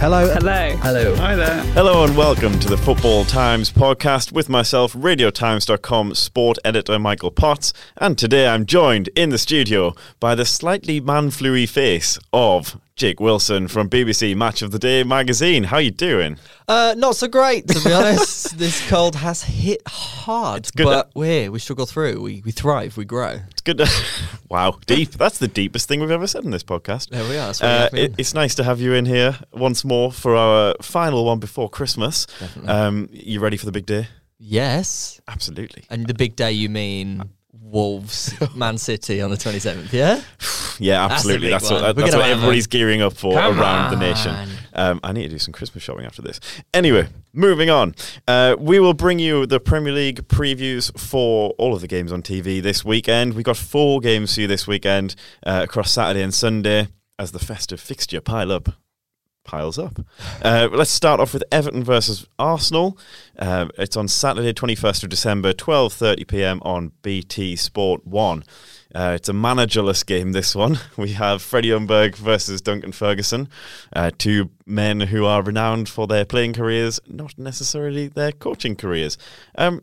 Hello. Hello. Hello. Hi there. Hello and welcome to the Football Times podcast with myself, RadioTimes.com sport editor Michael Potts. And today I'm joined in the studio by the slightly man-fluey face of Jake Wilson from BBC Match of the Day magazine. How you doing? Uh, not so great, to be honest. this cold has hit hard, good but we're here. We struggle through. We, we thrive. We grow. It's good. To, wow, deep. That's the deepest thing we've ever said in this podcast. There we are. Uh, it, it's nice to have you in here once more for our final one before Christmas. Definitely. Um, you ready for the big day? yes. Absolutely. And the big day, you mean Wolves, Man City on the 27th, yeah? Yeah, absolutely. big That's, what, We're that's what everybody's gearing up for Come around the nation. Um, I need to do some Christmas shopping after this. Anyway, moving on. Uh, we will bring you the Premier League previews for all of the games on TV this weekend. We've got four games for you this weekend uh, across Saturday and Sunday as the festive fixture pile up. Piles up. Uh, let's start off with Everton versus Arsenal. Uh, it's on Saturday, 21st of December, 12:30 p.m. on BT Sport One. Uh, it's a managerless game. This one we have Freddie Ljungberg versus Duncan Ferguson, uh, two men who are renowned for their playing careers, not necessarily their coaching careers. Um,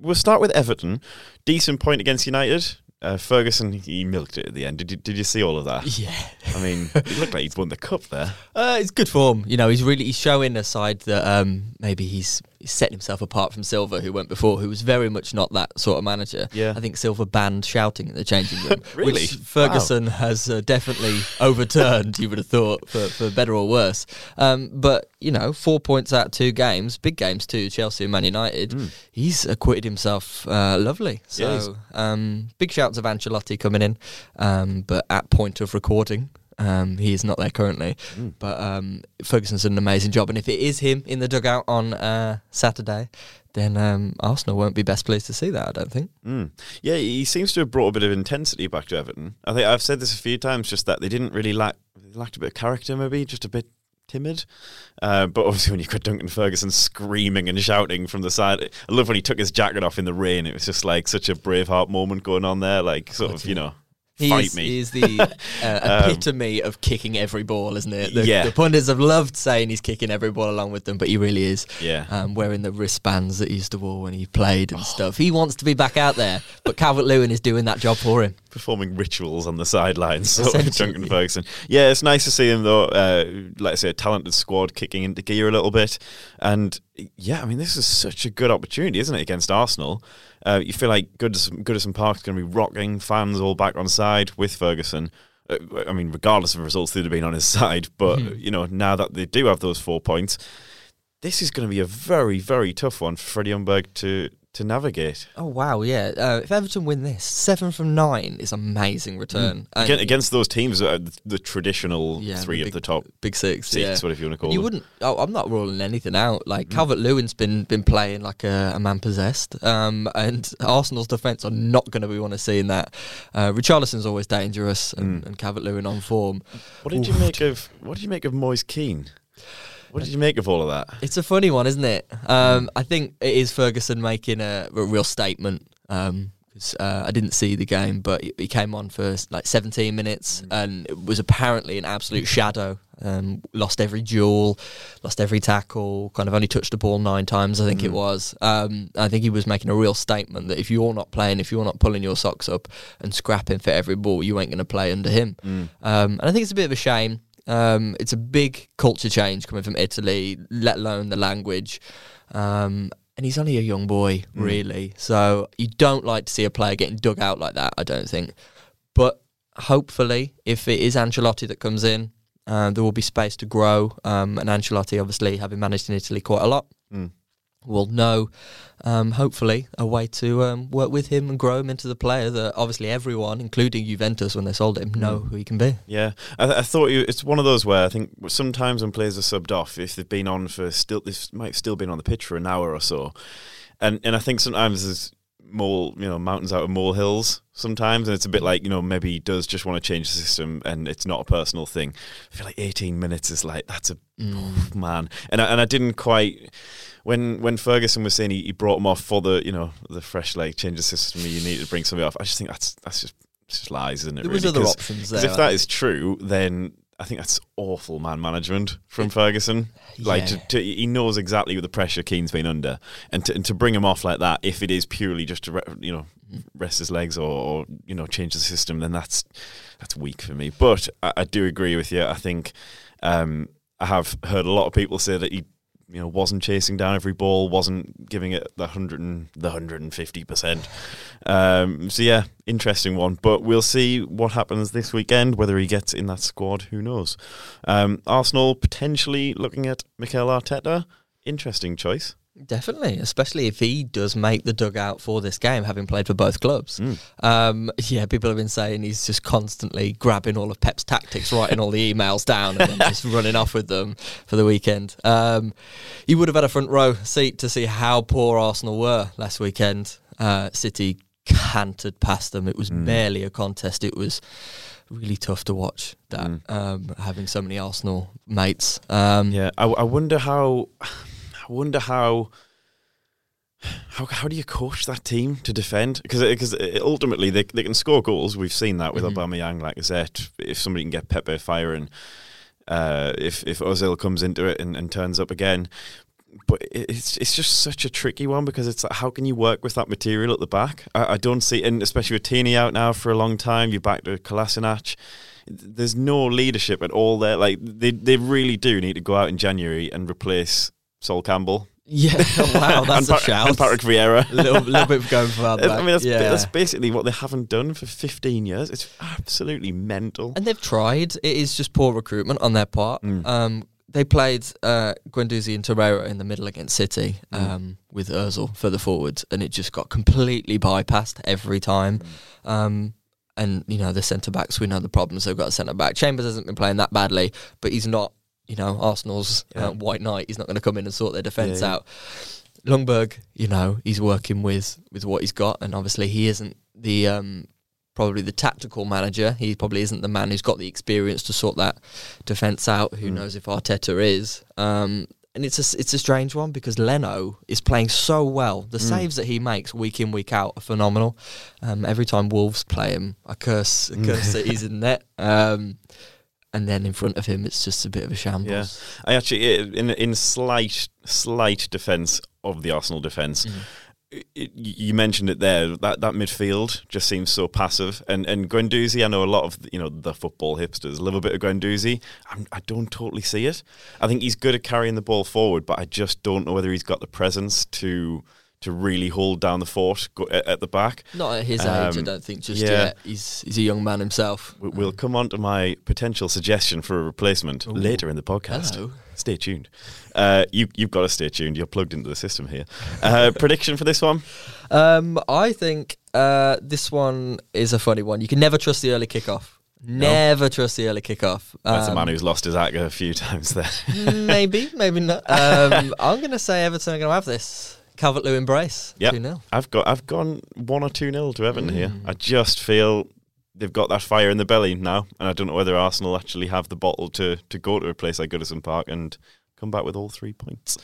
we'll start with Everton. Decent point against United. Uh, Ferguson he milked it at the end. Did you, did you see all of that? Yeah. I mean, it looked like he'd won the cup there. Uh, it's good form. You know, he's really he's showing a side that um, maybe he's, he's setting himself apart from Silva, who went before, who was very much not that sort of manager. Yeah. I think Silva banned shouting in the changing room, Really? which Ferguson has uh, definitely overturned. You would have thought for, for better or worse. Um, but you know, four points out two games, big games too. Chelsea and Man United. He's acquitted himself uh, lovely. Hmm. Yeah, So um, big shouts of Ancelotti coming in, um, but at point of recording. Um, he is not there currently, Hmm. but um, Ferguson's done an amazing job. And if it is him in the dugout on uh, Saturday, then um, Arsenal won't be best pleased to see that. I don't think. Mm. Yeah, he seems to have brought a bit of intensity back to Everton. I think I've said this a few times, just that they didn't really lack lacked a bit of character, maybe just a bit timid. Uh, but obviously, when you've got Duncan Ferguson screaming and shouting from the side, I love when he took his jacket off in the rain. It was just like such a Braveheart moment going on there, like sort of you know. He Fight is, me. he is the uh, epitome of kicking every ball, isn't it? The, Um, Yeah. the pundits have loved saying he's kicking every ball along with them, but he really is. Yeah. Um, wearing the wristbands that he used to wear when he played and stuff. He wants to be back out there, but Calvert Lewin is doing that job for him. Performing rituals on the sidelines. So. Duncan Ferguson. Yeah, it's nice to see him though. Uh, like I say, a talented squad kicking into gear a little bit, and yeah, I mean this is such a good opportunity, isn't it, against Arsenal? Uh, you feel like Goodison, Goodison Park's going to be rocking, fans all back on side with Ferguson. Uh, I mean, regardless of results, they'd have been on his side. But Mm-hmm. you know, now that they do have those four points, this is going to be a very, very tough one for Freddie Ljungberg to to navigate. Oh wow, yeah. Uh, if Everton win this, seven from nine is amazing return. Again, against those teams, that are the, the traditional Yeah, three the of big- the top big six, six, yeah. whatever you want to call You them. wouldn't. Oh, I'm not ruling anything out. Mm. Like Calvert Lewin's been been playing like a, a man possessed, um, and Arsenal's defence are not going to be want to see in that. Uh, Richarlison's always dangerous, and, Mm. and Calvert Lewin on form. What did you make of What did you make of Moise Kean? What did you make of all of that? It's a funny one, isn't it? Um, I think it is Ferguson making a, a real statement. Um uh, I didn't see the game, but he- came on for like 17 minutes and it was apparently an absolute shadow. Um, lost every duel, lost every tackle, kind of only touched the ball nine times, I think it was. Um, I think he was making a real statement that if you're not playing, if you're not pulling your socks up and scrapping for every ball, you ain't going to play under him. Um, and I think it's a bit of a shame. Um, it's a big culture change coming from Italy, let alone the language. Um, and he's only a young boy, really. So you don't like to see a player getting dug out like that, I don't think. But hopefully, if it is Ancelotti that comes in, uh, there will be space to grow. Um, and Ancelotti, obviously, having managed in Italy quite a lot, Mm. Will know, um, hopefully, a way to um, work with him and grow him into the player that obviously everyone, including Juventus when they sold him, know who he can be. Yeah, I, I thought you, it's one of those where I think sometimes when players are subbed off, if they've been on for still, they might have still been on the pitch for an hour or so, and and I think sometimes there's mole, you know, mountains out of molehills sometimes, and it's a bit like you know maybe he does just want to change the system, and it's not a personal thing. I feel like 18 minutes is like that's a mm. oh, man, and I, and I didn't quite. When when Ferguson was saying he, he brought him off for the you know the fresh like change the system you need to bring somebody off, I just think that's that's just just lies, isn't it? There was really? other 'Cause- options there. if that is true, then I think that's awful man management from Ferguson. Like Yeah. to, to, he knows exactly what the pressure Kean's been under, and to, and to bring him off like that, if it is purely just to re, you know rest his legs or, or you know change the system, then that's that's weak for me. But I, I do agree with you. I think um, I have heard a lot of people say that he you know wasn't chasing down every ball, wasn't giving it the hundred and the hundred and fifty percent. Um, so yeah, interesting one. But we'll see what happens this weekend. Whether he gets in that squad, who knows? Um, Arsenal potentially looking at Mikel Arteta. Interesting choice. Definitely, especially if he does make the dugout for this game, having played for both clubs. Mm. Um, yeah, people have been saying he's just constantly grabbing all of Pep's tactics, writing all the emails down, and just running off with them for the weekend. Um, you would have had a front row seat to see how poor Arsenal were last weekend. Uh, City cantered past them. It was Mm. barely a contest. It was really tough to watch that, Mm. um, having so many Arsenal mates. Um, Yeah, I, I wonder how. I wonder how. How, how do you coach that team to defend? Because because ultimately they they can score goals. We've seen that with Mhm. Aubameyang, like I said. If somebody can get Pepe firing, uh, if if Ozil comes into it and, and turns up again, but it's it's just such a tricky one because it's like how can you work with that material at the back? I, I don't see, and especially with Tierney out now for a long time, you're back to Kolasinac. There's no leadership at all there. Like they they really do need to go out in January and replace Sol Campbell. yeah. wow, that's and, a shout. and Patrick Vieira. a little, little bit of going further. I mean, that's, yeah. that's basically what they haven't done for 15 years. It's absolutely mental. and they've tried. It is just poor recruitment on their part. Mm. Um, they played uh, Guendouzi and Torreira in the middle against City Mm. um, with Özil further forwards, and it just got completely bypassed every time. Mm. Um, and you know the centre backs, we know the problems they've got. Centre back Chambers hasn't been playing that badly, but he's not. You know Arsenal's Yeah. uh, white knight. He's not going to come in and sort their defence Yeah, yeah. out. Ljungberg, you know, he's working with with what he's got, and obviously he isn't the um, probably the tactical manager. He probably isn't the man who's got the experience to sort that defence out. Who Mm. knows if Arteta is? Um, and it's a it's a strange one because Leno is playing so well. The Mm. saves that he makes week in week out are phenomenal. Um, every time Wolves play him, I curse I curse that he's in net. Um, and then in front of him, it's just a bit of a shambles. Yeah. I actually, in in slight slight defence of the Arsenal defence, Mhm. it, you mentioned it there. That that midfield just seems so passive. And and Guendouzi, I know a lot of you know the football hipsters love a bit of Guendouzi. I'm, I don't totally see it. I think he's good at carrying the ball forward, but I just don't know whether he's got the presence to to really hold down the fort at, at the back. Not at his age, I Um, don't think just yeah. yet. He's he's a young man himself. We- We'll come on to my potential suggestion for a replacement Ooh. later in the podcast. Hello. Stay tuned. Uh, you you've got to stay tuned. You're plugged into the system here. Uh, prediction for this one? Um, I think uh, this one is a funny one. You can never trust the early kickoff. Never trust the early kickoff. That's a Um, man who's lost his acca a few times there. maybe, maybe not. Um, I'm going to say Everton are going to have this. Calvert Lewin brace. Yep. 2 0. I've got I've gone one or two nil to Everton here. Mm. I just feel they've got that fire in the belly now, and I don't know whether Arsenal actually have the bottle to to go to a place like Goodison Park and come back with all three points.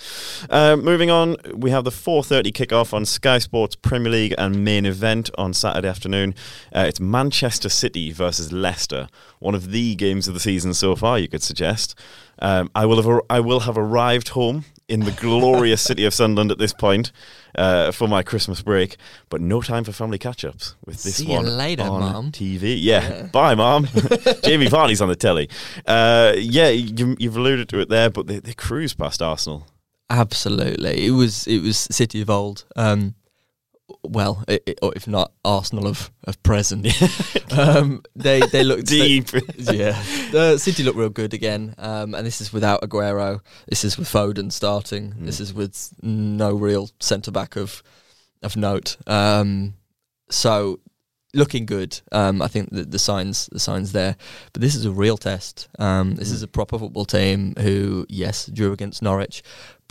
Um, moving on, we have the 4:30 kickoff on Sky Sports Premier League and main event on Saturday afternoon. Uh, it's Manchester City versus Leicester, one of the games of the season so far. You could suggest. Um, I will have ar- I will have arrived home in the glorious city of Sunderland at this point uh, for my Christmas break, but no time for family catch-ups with this See one later, on Mum. TV. Yeah, Yeah. bye, mom. Jamie Vardy's on the telly. Uh, yeah, you, you've alluded to it there, but they, they cruise past Arsenal. Absolutely. It was it was City of old. Um, well, i i or if not Arsenal of, of present. um, they they looked Deep. yeah, the City look real good again, um, and this is without Aguero. This is with Foden starting. Mm. This is with no real centre back of of note. Um, so looking good. Um, I think that the signs the signs there, but this is a real test. Um, this Mm. is a proper football team who, yes, drew against Norwich,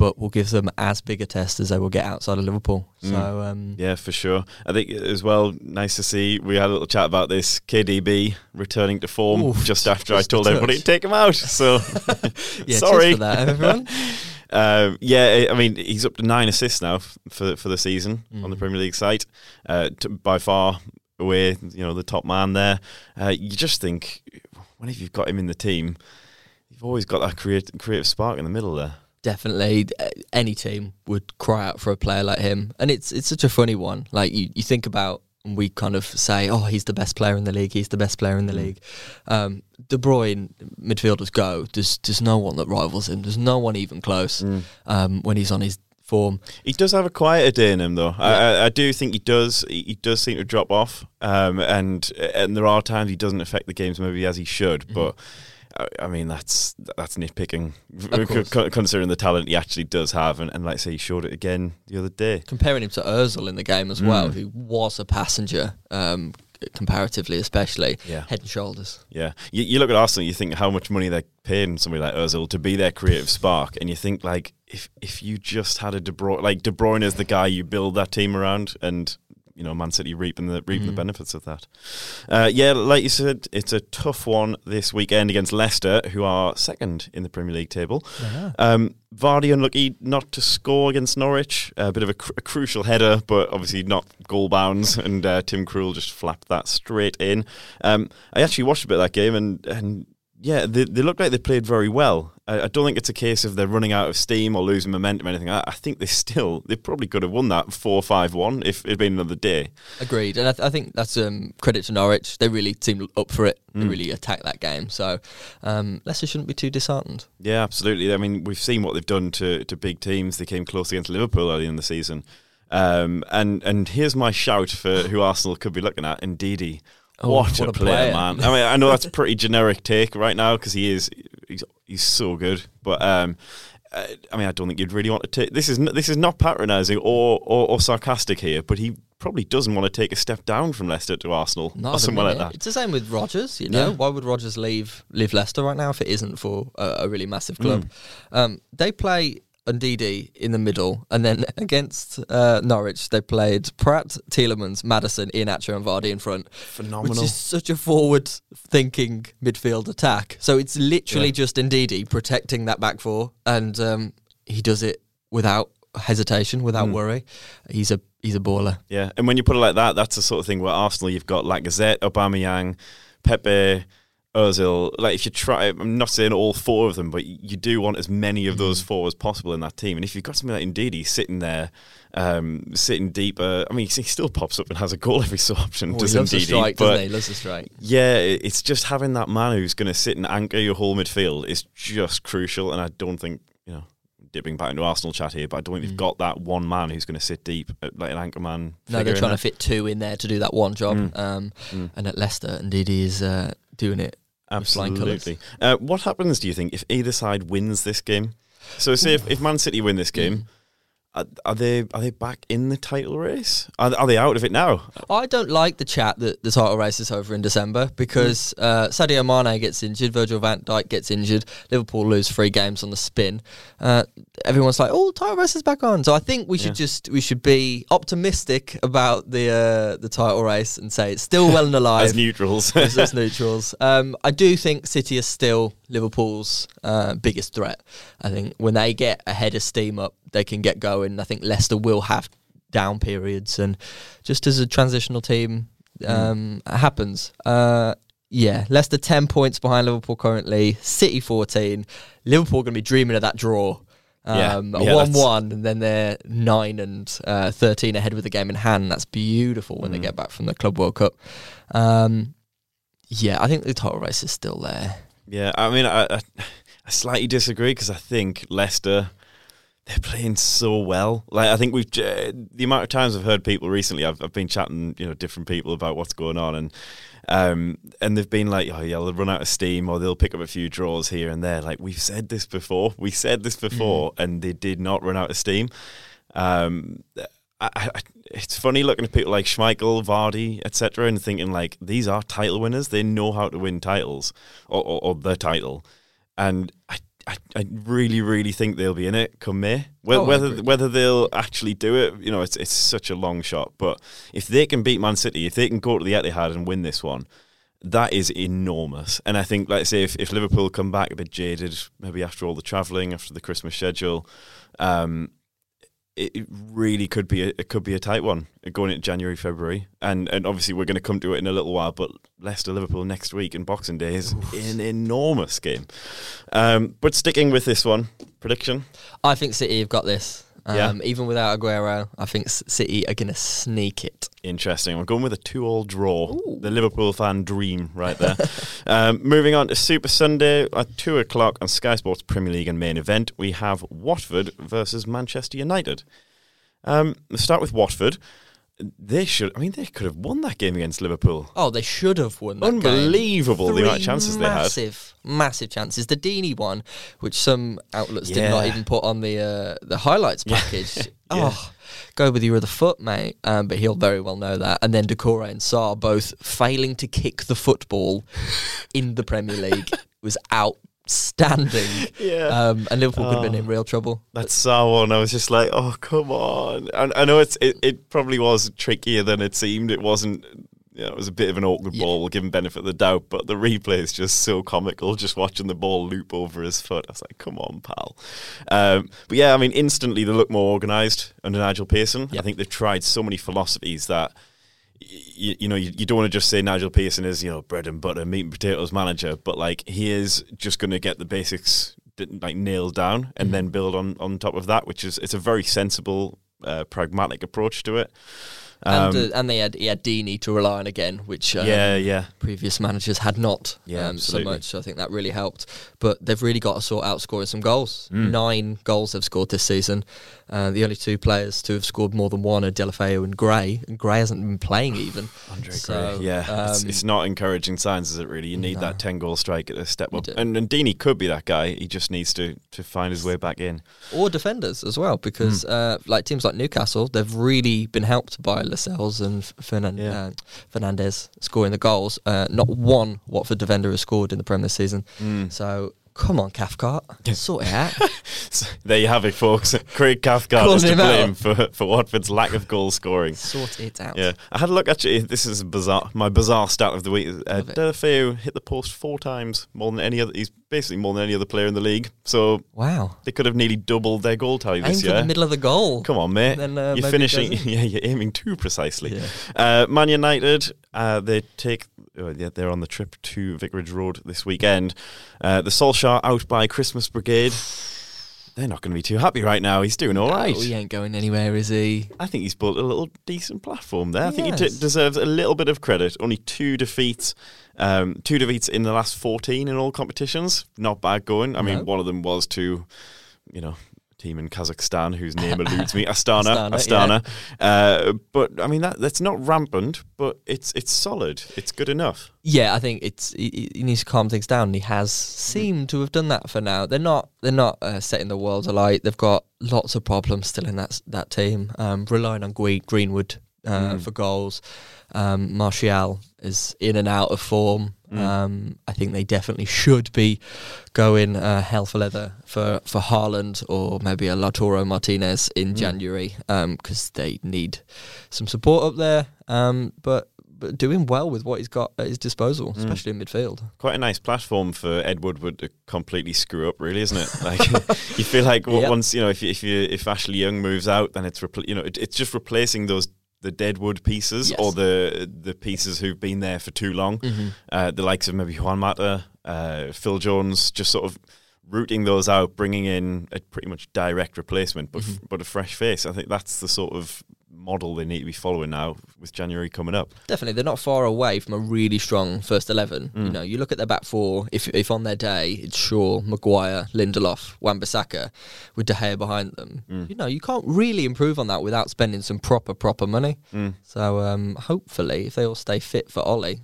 but will give them as big a test as they will get outside of Liverpool. Mm. So um, Yeah, for sure. I think as well, nice to see. We had a little chat about this. KDB returning to form Oof, just after I just a told everybody to take him out. So yeah, sorry for that, everyone. Um, yeah, I mean he's up to nine assists now for for the season on the Mm. Premier League site. Uh, by far away, you know the top man there. Uh, you just think, whenever you've got him in the team, you've always got that creative, creative spark in the middle there. Definitely, uh, any team would cry out for a player like him, and it's it's such a funny one. Like you, you think about, and we kind of say, "Oh, he's the best player in the league. He's the best player in the Mm. league." Um, De Bruyne, midfielders go. There's there's no one that rivals him. There's no one even close Mm. um, when he's on his form. He does have a quieter day in him, though. I, Yeah. I, I do think he does. He, he does seem to drop off, um, and and there are times he doesn't affect the games maybe as he should. Mm-hmm. But I, I mean, that's that's nitpicking, c- considering the talent he actually does have, and, and like I say, he showed it again the other day. Comparing him to Özil in the game as well, Mm. who was a passenger, um, comparatively, especially Yeah. head and shoulders. Yeah, you, you look at Arsenal, you think how much money they're paying somebody like Özil to be their creative spark, and you think like if if you just had a De Bruyne, like De Bruyne is the guy you build that team around, and you know Man City reaping the reaping the Mhm. benefits of that. Uh, yeah, like you said, it's a tough one this weekend against Leicester, who are second in the Premier League table. Um, Vardy unlucky not to score against Norwich. A bit of a, cr- a crucial header, but obviously not goal bounds. And uh, Tim Krul just flapped that straight in. Um, I actually watched a bit of that game, and and yeah, they, they look like they played very well. I, I don't think it's a case of they're running out of steam or losing momentum or anything. I, I think they still they probably could have won that four five one if it'd been another day. Agreed, and I, th- I think that's um, credit to Norwich. They really seemed up for it. They Mm. really attacked that game. So um, Leicester shouldn't be too disheartened. Yeah, absolutely. I mean, we've seen what they've done to, to big teams. They came close against Liverpool early in the season. Um, and and here's my shout for who Arsenal could be looking at: Ndidi. Oh, what, what a player, player. man! I mean, I know that's a pretty generic take right now because he is he's, he's so good. But um, I mean, I don't think you'd really want to take this is n- this is not patronising or, or or sarcastic here, but he probably doesn't want to take a step down from Leicester to Arsenal Not or a somewhere like that. It's the same with Rodgers. You know, Yeah. why would Rodgers leave leave Leicester right now if it isn't for a, a really massive Mm. club? Um, they play Ndidi in the middle, and then against uh, Norwich they played Praet, Tielemans, Maddison, Iheanacho, and Vardy in front. Phenomenal. Which is such a forward-thinking midfield attack. So it's literally Yeah. just Ndidi protecting that back four, and um, he does it without hesitation, without Mm. worry. He's a he's a baller. Yeah, and when you put it like that, that's the sort of thing where Arsenal, you've got Lacazette, Aubameyang, Pepe, Ozil. Like if you try, I'm not saying all four of them, but you do want as many of those four as possible in that team. And if you've got something like Ndidi sitting there, um, sitting deeper, I mean, he still pops up and has a goal every so often. Oh, does he loves Ndidi, strike, but doesn't he? Loves to strike. yeah, it's just having that man who's going to sit and anchor your whole midfield is just crucial. And I don't think you know. Dipping back into Arsenal chat here, but I don't think they've Mm. got that one man who's going to sit deep, uh, like an anchor man. No, they're trying to fit two in there to do that one job. Mm. Um, Mm. And at Leicester, Ndidi is uh, doing it. colours. Absolutely. Uh, what happens, do you think, if either side wins this game? So, say if, if Man City win this game, are, are they are they back in the title race? Are, are they out of it now? I don't like the chat that the title race is over in December because uh, Sadio Mane gets injured, Virgil van Dijk gets injured, Liverpool lose three games on the spin. Uh, everyone's like, "Oh, title race is back on." So I think we should Yeah. just we should be optimistic about the uh, the title race and say it's still well and alive. As neutrals. as, as neutrals. Um, I do think City is still Liverpool's uh, biggest threat. I think when they get a head of steam up, they can get going. I think Leicester will have down periods, and just as a transitional team um, it happens. Uh, yeah, Leicester ten points behind Liverpool currently. City fourteen. Liverpool going to be dreaming of that draw. Um, yeah, a one-one, and then they're nine and uh, thirteen ahead with the game in hand. That's beautiful when they Mm. get back from the Club World Cup. Um, yeah, I think the title race is still there. yeah, I mean, I, I, I slightly disagree because I think Leicester. They're playing so well. Like I think we've j- the amount of times I've heard people recently. I've, I've been chatting, you know, different people about what's going on, and um, and they've been like, oh yeah, they'll run out of steam, or they'll pick up a few draws here and there. Like we've said this before, we said this before, and they did not run out of steam. Um, I, I, it's funny looking at people like Schmeichel, Vardy, etc., and thinking like these are title winners. They know how to win titles or, or, or the title, and I, I, I really, really think they'll be in it come May. Whe- Oh, whether whether they'll actually do it, you know, it's it's such a long shot. But if they can beat Man City, if they can go to the Etihad and win this one, that is enormous. And I think, like I say, if, if Liverpool come back a bit jaded, maybe after all the travelling, after the Christmas schedule, um, it, it really could be a, it could be a tight one going into January February. And and obviously we're going to come to it in a little while but Leicester Liverpool next week in Boxing Day is an enormous game. Um, but sticking with this one prediction? I think City have got this. Um, Yeah. Even without Aguero, I think City are going to sneak it. Interesting. I'm going with a two-all draw. The Liverpool fan dream right there. um, moving on to Super Sunday at two o'clock on Sky Sports Premier League and main event, we have Watford versus Manchester United. Um, let's start with Watford. They should. I mean, they could have won that game against Liverpool. Oh, they should have won that game. Unbelievable the amount of chances they had. massive, massive chances. The Deeney one, which some outlets did not even put on the uh, the highlights package. Yeah. Oh, go with your other foot, mate. Um, but he'll very well know that. And then Doucouré and Sarr both failing to kick the football in the Premier League was outstanding. Yeah. Um, and Liverpool could have been Oh. in real trouble. That's so one. I was just like, oh come on. And I know it's it, it probably was trickier than it seemed. It wasn't. You know, it was a bit of an awkward Yeah. ball. We'll give him benefit of the doubt, but the replay is just so comical. Just watching the ball loop over his foot, I was like, "Come on, pal." Um, but yeah, I mean, instantly they look more organised under Nigel Pearson. I think they've tried so many philosophies that you, you know, you, you don't want to just say Nigel Pearson is, you know, bread and butter, meat and potatoes manager, but like he is just going to get the basics like nailed down and then build on on top of that, which is it's a very sensible, uh, pragmatic approach to it. Um, and, uh, and they had he had Deeney to rely on again, which um, yeah, yeah, previous managers had not Yeah, um, so much. So I think that really helped. But they've really got to sort out scoring some goals. Mm. Nine goals they've scored this season. Uh, the only two players to have scored more than one are Deulofeu and Gray, and Gray hasn't been playing even. Andre So, Gray. Yeah, it's, um, it's not encouraging signs, is it? Really, you need No. that ten goal striker to step You up, and and Deeney could be that guy. He just needs to to find his way back in. Or defenders as well, because Hmm. uh, like teams like Newcastle, they've really been helped by Lascelles and Fernan- Yeah. uh, Fernandez scoring the goals. Uh, not one Watford defender has scored in the Premier this season. Mm. So come on, Cathcart, sort it out. So there you have it, folks. Craig Cathcart Calling is to him blame out. for, for Watford's lack of goal scoring. sort it out. Yeah, I had a look. Actually, this is bizarre. My bizarre stat of the week: uh, it. Deulofeu hit the post four times, more than any other. He's basically more than any other player in the league. So Wow. they could have nearly doubled their goal tally Aim this for year. the middle of the goal. Come on, mate. Then, uh, you're finishing. Yeah, you're aiming too precisely. Yeah. Uh, Man United, uh, they take. Yeah, they're on the trip to Vicarage Road this weekend. Uh, the Solskjaer out by Christmas Brigade. They're not going to be too happy right now. He's doing all right. Oh, he ain't going anywhere, is he? I think he's built a little decent platform there. I think he Yes. deserves a little bit of credit. Only two defeats, um, two defeats in the last fourteen in all competitions. Not bad going. I mean, No. one of them was to, you know, team in Kazakhstan whose name eludes me, Astana. Astana, Astana. Uh, but I mean, that that's not rampant, but it's it's solid. It's good enough. Yeah, I think it's he, he needs to calm things down. He has seemed to have done that for now. They're not they're not uh, setting the world alight. They've got lots of problems still in that that team. Um, relying on Greenwood uh, Mm. for goals. Um, Martial is in and out of form. Mm. Um, I think they definitely should be going uh, hell for leather for for Haaland or maybe a Lautaro Martinez in Mm. January because they need some support up there. Um, but but doing well with what he's got at his disposal, Mm. especially in midfield. Quite a nice platform for Ed Woodward to completely screw up, really, isn't it? Like you feel like w- Yep. once you know if you, if you if Ashley Young moves out, then it's repl- you know it, it's just replacing those the deadwood pieces Yes. or the the pieces who've been there for too long. Uh, the likes of maybe Juan Mata, uh, Phil Jones, just sort of rooting those out, bringing in a pretty much direct replacement, but f- Mhm. but a fresh face. I think that's the sort of model they need to be following now with January coming up. Definitely, they're not far away from a really strong first eleven. You Mm. know, you look at their back four. If if on their day it's Shaw, Maguire, Lindelof, Wan-Bissaka, with De Gea behind them. Mm. You know, you can't really improve on that without spending some proper proper money. Mm. So um, hopefully, if they all stay fit for Ole,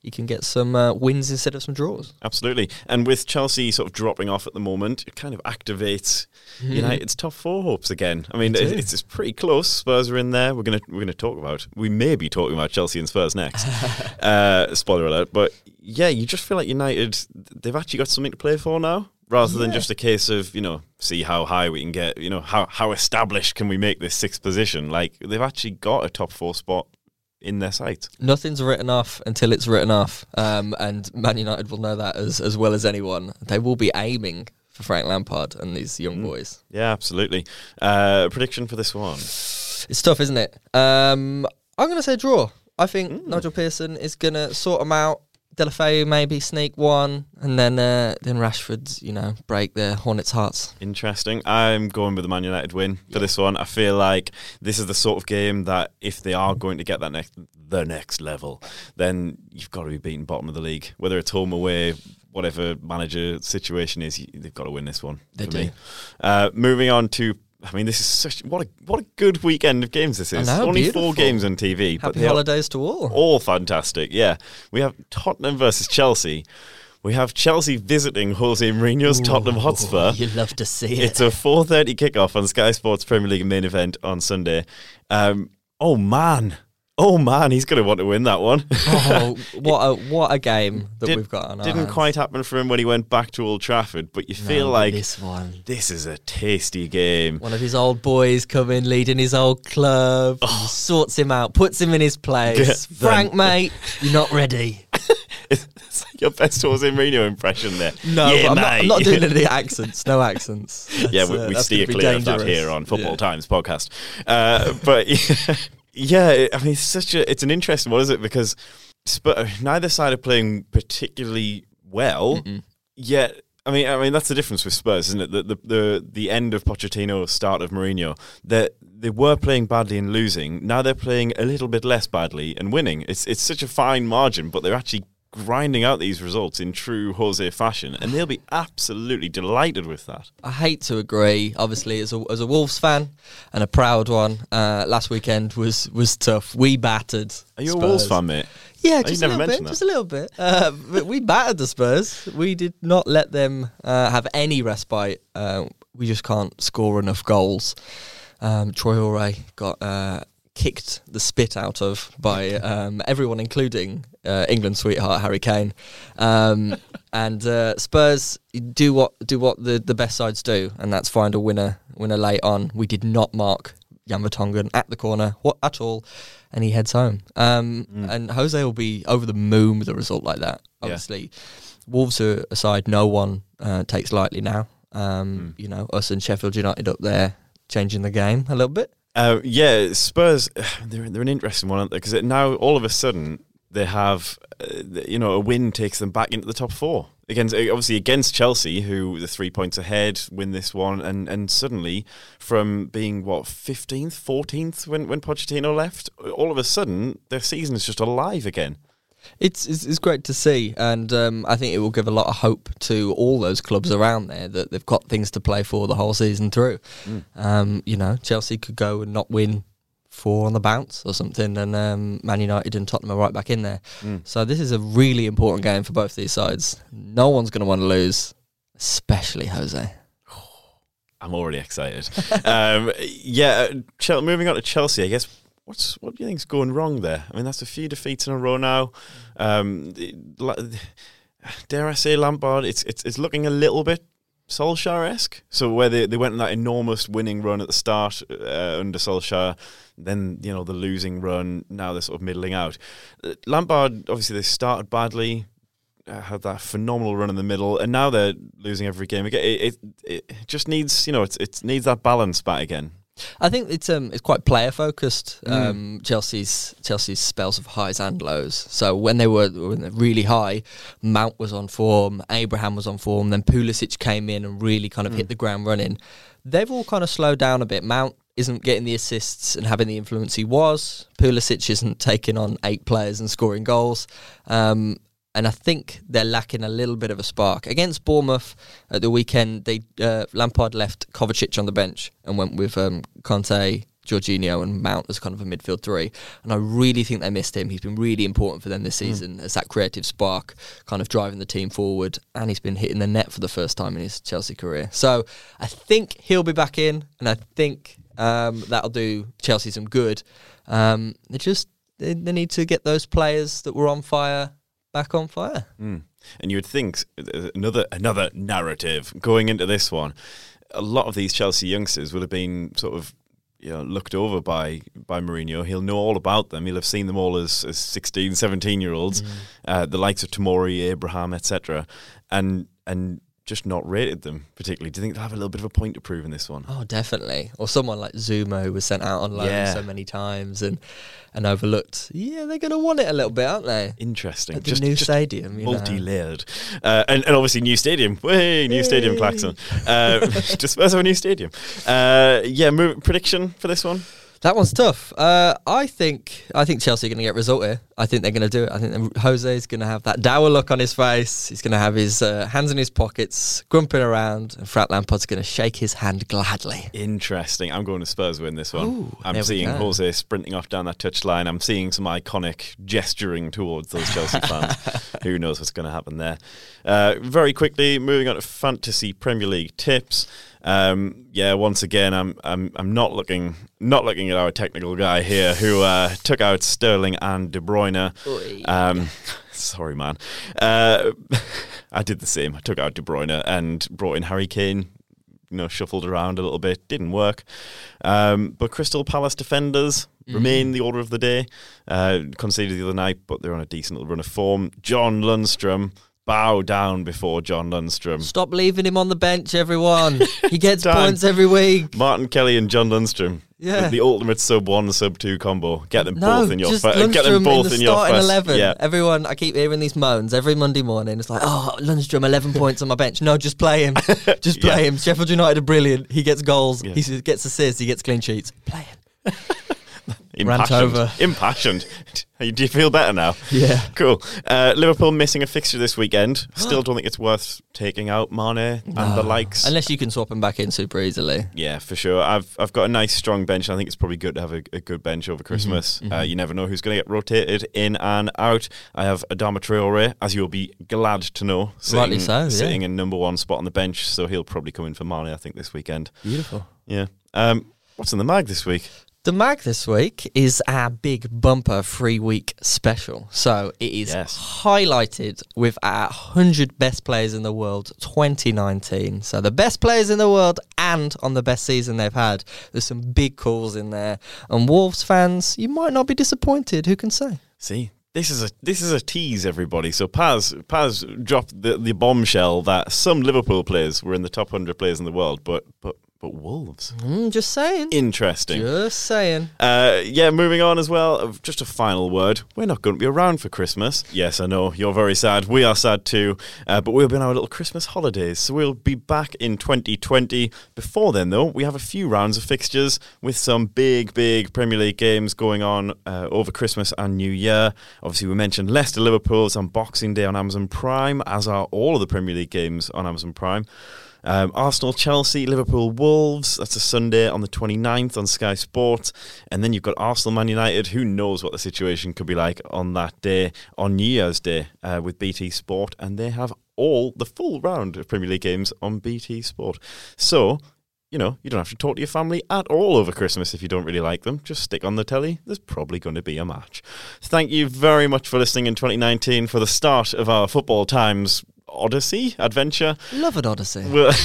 he can get some uh, wins instead of some draws. Absolutely. And with Chelsea sort of dropping off at the moment, it kind of activates United's top four hopes again. I mean, it, it's, it's pretty close. Spurs are in there. We're gonna we're gonna talk about. We may be talking about Chelsea and Spurs next. uh, spoiler alert. But yeah, you just feel like United. They've actually got something to play for now, rather than just a case of you know see how high we can get. You know how how established can we make this sixth position? Like they've actually got a top four spot in their sight. Nothing's written off until it's written off, um, and Man United will know that as as well as anyone. They will be aiming for Frank Lampard and these young Mm. boys. Yeah, absolutely. Uh, prediction for this one. It's tough, isn't it? Um, I'm going to say draw. I think Mm. Nigel Pearson is going to sort them out. Deulofeu maybe sneak one, and then uh, then Rashford's you know break the Hornets' hearts. Interesting. I'm going with the Man United win for Yeah. this one. I feel like this is the sort of game that if they are going to get that next the next level, then you've got to be beating bottom of the league, whether it's home away. Whatever manager situation is, they've got to win this one. They do. Uh, moving on to, I mean, this is such what a what a good weekend of games this is. know, Only beautiful. four games on TV, but Happy they holidays to all. all fantastic. Yeah, we have Tottenham versus Chelsea. We have Chelsea visiting Jose Mourinho's Tottenham Hotspur. You love to see it. It's a 4:30 kickoff on Sky Sports Premier League main event on Sunday. Um, oh man, oh man, he's going to want to win that one. oh, what a what a game that Did, we've got. On didn't hands. quite happen for him when he went back to Old Trafford, but you feel like this one. this is a tasty game. One of his old boys coming, leading his old club, Oh. sorts him out, puts him in his place. Frank, mate, you're not ready. It's like your best Jose Mourinho impression there. No, Yeah, I'm, not, I'm not doing any accents. No accents. yeah, That's, we, uh, we that's steer clear of that here on Football Yeah. Times podcast. Uh, but yeah, I mean, it's such a it's an interesting one, is it? Because Spur, neither side are playing particularly well. Mm-mm. Yet, I mean, I mean that's the difference with Spurs, isn't it? The the the, the end of Pochettino, start of Mourinho. That they were playing badly and losing. Now they're playing a little bit less badly and winning. It's it's such a fine margin, but they're actually grinding out these results in true Jose fashion, and they'll be absolutely delighted with that. I hate to agree. Obviously, as a, as a Wolves fan and a proud one, uh, last weekend was was tough. We battered. Are you Spurs. a Wolves fan, mate? Yeah, you just a little bit. Just a little bit. Uh, we battered the Spurs. We did not let them uh, have any respite. Uh, we just can't score enough goals. Um, Traore got uh, kicked the spit out of by um, everyone, including uh, England sweetheart Harry Kane. Um, and uh, Spurs do what do what the, the best sides do, and that's find a winner winner late on. We did not mark Jan Vertonghen at the corner what at all, and he heads home. Um, Mm. And Jose will be over the moon with a result like that. Yeah. Obviously, Wolves are a side no one uh, takes lightly now. Um, Mm. You know, us and Sheffield United up there changing the game a little bit. Uh, yeah, Spurs, they're, they're an interesting one, aren't they? Because now all of a sudden they have, uh, you know, a win takes them back into the top four. Against, uh, obviously against Chelsea, who the three points ahead, win this one, and, and suddenly from being, what, 15th, 14th when, when Pochettino left, all of a sudden their season is just alive again. It's, it's it's great to see, and um, I think it will give a lot of hope to all those clubs around there that they've got things to play for the whole season through. Mm. Um, you know, Chelsea could go and not win four on the bounce or something, and um, Man United and Tottenham are right back in there. Mm. So this is a really important game for both these sides. No one's going to want to lose, especially Jose. I'm already excited. um, yeah, uh, moving on to Chelsea, I guess. What's what do you think's going wrong there? I mean, that's a few defeats in a row now. Um, dare I say, Lampard? It's it's it's looking a little bit Solskjaer esque. So where they, they went on that enormous winning run at the start uh, under Solskjaer, then you know the losing run. Now they're sort of middling out. Uh, Lampard obviously they started badly. Uh, had that phenomenal run in the middle, and now they're losing every game. Again, it, it, it just needs, you know, it's, it needs that balance back again. I think it's um it's quite player focused. Mm. Um, Chelsea's Chelsea's spells of highs and lows. So when they were when they're really high, Mount was on form, Abraham was on form, then Pulisic came in and really kind of Mm. hit the ground running. They've all kind of slowed down a bit. Mount isn't getting the assists and having the influence he was. Pulisic isn't taking on eight players and scoring goals. Um, and I think they're lacking a little bit of a spark. Against Bournemouth at the weekend, they uh, Lampard left Kovacic on the bench and went with um, Kanté, Jorginho, and Mount as kind of a midfield three. And I really think they missed him. He's been really important for them this season as that creative spark, kind of driving the team forward. And he's been hitting the net for the first time in his Chelsea career. So I think he'll be back in, and I think um, that'll do Chelsea some good. Um, they just they, they need to get those players that were on fire back on fire. Mm. And you would think uh, another another narrative going into this one. A lot of these Chelsea youngsters would have been sort of you know looked over by by Mourinho. He'll know all about them. He'll have seen them all as, as 16, 17 year olds, uh, the likes of Tamori, Abraham, etc. And and just not rated them particularly. Do you think they'll have a little bit of a point to prove in this one? Oh, definitely. Or someone like Zouma who was sent out on loan Yeah. so many times and and overlooked. Yeah, they're going to want it a little bit, aren't they? Interesting. At the new stadium, you multi-layered, uh, and, and obviously new stadium. Way new stadium, Yay. Claxon. Uh, just Spurs have a new stadium. Uh, yeah, move, prediction for this one. That one's tough. Uh, I think I think Chelsea are going to get a result here. I think they're going to do it. I think Jose is going to have that dour look on his face. He's going to have his uh, hands in his pockets, grumping around, and Frank Lampard's going to shake his hand gladly. Interesting. I'm going to Spurs win this one. Ooh, I'm seeing. Jose sprinting off down that touchline. I'm seeing some iconic gesturing towards those Chelsea fans. Who knows what's going to happen there? Uh, very quickly, moving on to fantasy Premier League tips. Um, yeah, once again, I'm I'm I'm not looking not looking at our technical guy here who uh, took out Sterling and De Bruyne. Um, sorry, man. Uh, I did the same. I took out De Bruyne and brought in Harry Kane. You know, shuffled around a little bit. Didn't work. Um, but Crystal Palace defenders remain the order of the day. Uh, conceded the other night, but they're on a decent little run of form. John Lundstram. Bow down before John Lundstram. Stop leaving him on the bench, everyone. He gets points every week. Martin Kelly and John Lundstram. Yeah. The, the ultimate sub one, sub two combo. Get them No, both in your just fa- Lundstram Get them both in the in your starting first. eleven. Yeah. Everyone, I keep hearing these moans every Monday morning. It's like, oh, Lundstram, eleven points on my bench. No, just play him. Just play Yeah. him. Sheffield United are brilliant. He gets goals. Yeah. He gets assists. He gets clean sheets. Play him. Rant Impassioned. over. Impassioned. Do you feel better now? Yeah. Cool. Uh, Liverpool missing a fixture this weekend. Still don't think it's worth taking out Mane and the likes. Unless you can swap him back in super easily. yeah, for sure. I've I've got a nice strong bench. I think it's probably good to have a, a good bench over Christmas. Uh, you never know who's going to get rotated in and out. I have Adama Traore, as you'll be glad to know, sitting, Rightly so, yeah. sitting in number one spot on the bench. So he'll probably come in for Mane, I think, this weekend. Beautiful. Yeah. Um, what's in the mag this week? The mag this week is our big bumper free week special. So it is Yes. highlighted with our 100 best players in the world 2019. So the best players in the world and on the best season they've had. There's some big calls in there. And Wolves fans, you might not be disappointed. Who can say? See, this is a this is a tease, everybody. So Paz Paz dropped the, the bombshell that some Liverpool players were in the top hundred players in the world, but but but Wolves. Mm, just saying. Interesting. Just saying. Uh, yeah, moving on as well. uh, Just a final word. We're not going to be around for Christmas. Yes, I know you're very sad. We are sad too. Uh, but we'll be on our little Christmas holidays, so we'll be back in 2020. Before then, though, we have a few rounds of fixtures with some big, big Premier League games going on uh, over Christmas and New Year. Obviously, we mentioned Leicester Liverpool. It's on Boxing Day on Amazon Prime, as are all of the Premier League games on Amazon Prime. Um, Arsenal, Chelsea, Liverpool, Wolves. That's a Sunday on the 29th on Sky Sport. And then you've got Arsenal, Man United. Who knows what the situation could be like on that day, on New Year's Day, uh, with BT Sport. And they have all the full round of Premier League games on BT Sport. So, you know, you don't have to talk to your family at all over Christmas if you don't really like them. Just stick on the telly. There's probably going to be a match. Thank you very much for listening in 2019 for the start of our Football Times Odyssey adventure. Love an Odyssey. Well,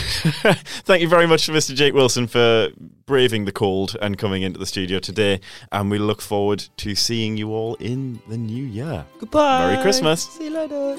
thank you very much to Mr. Jake Wilson for braving the cold and coming into the studio today. And we look forward to seeing you all in the new year. Goodbye. Merry Christmas. See you later.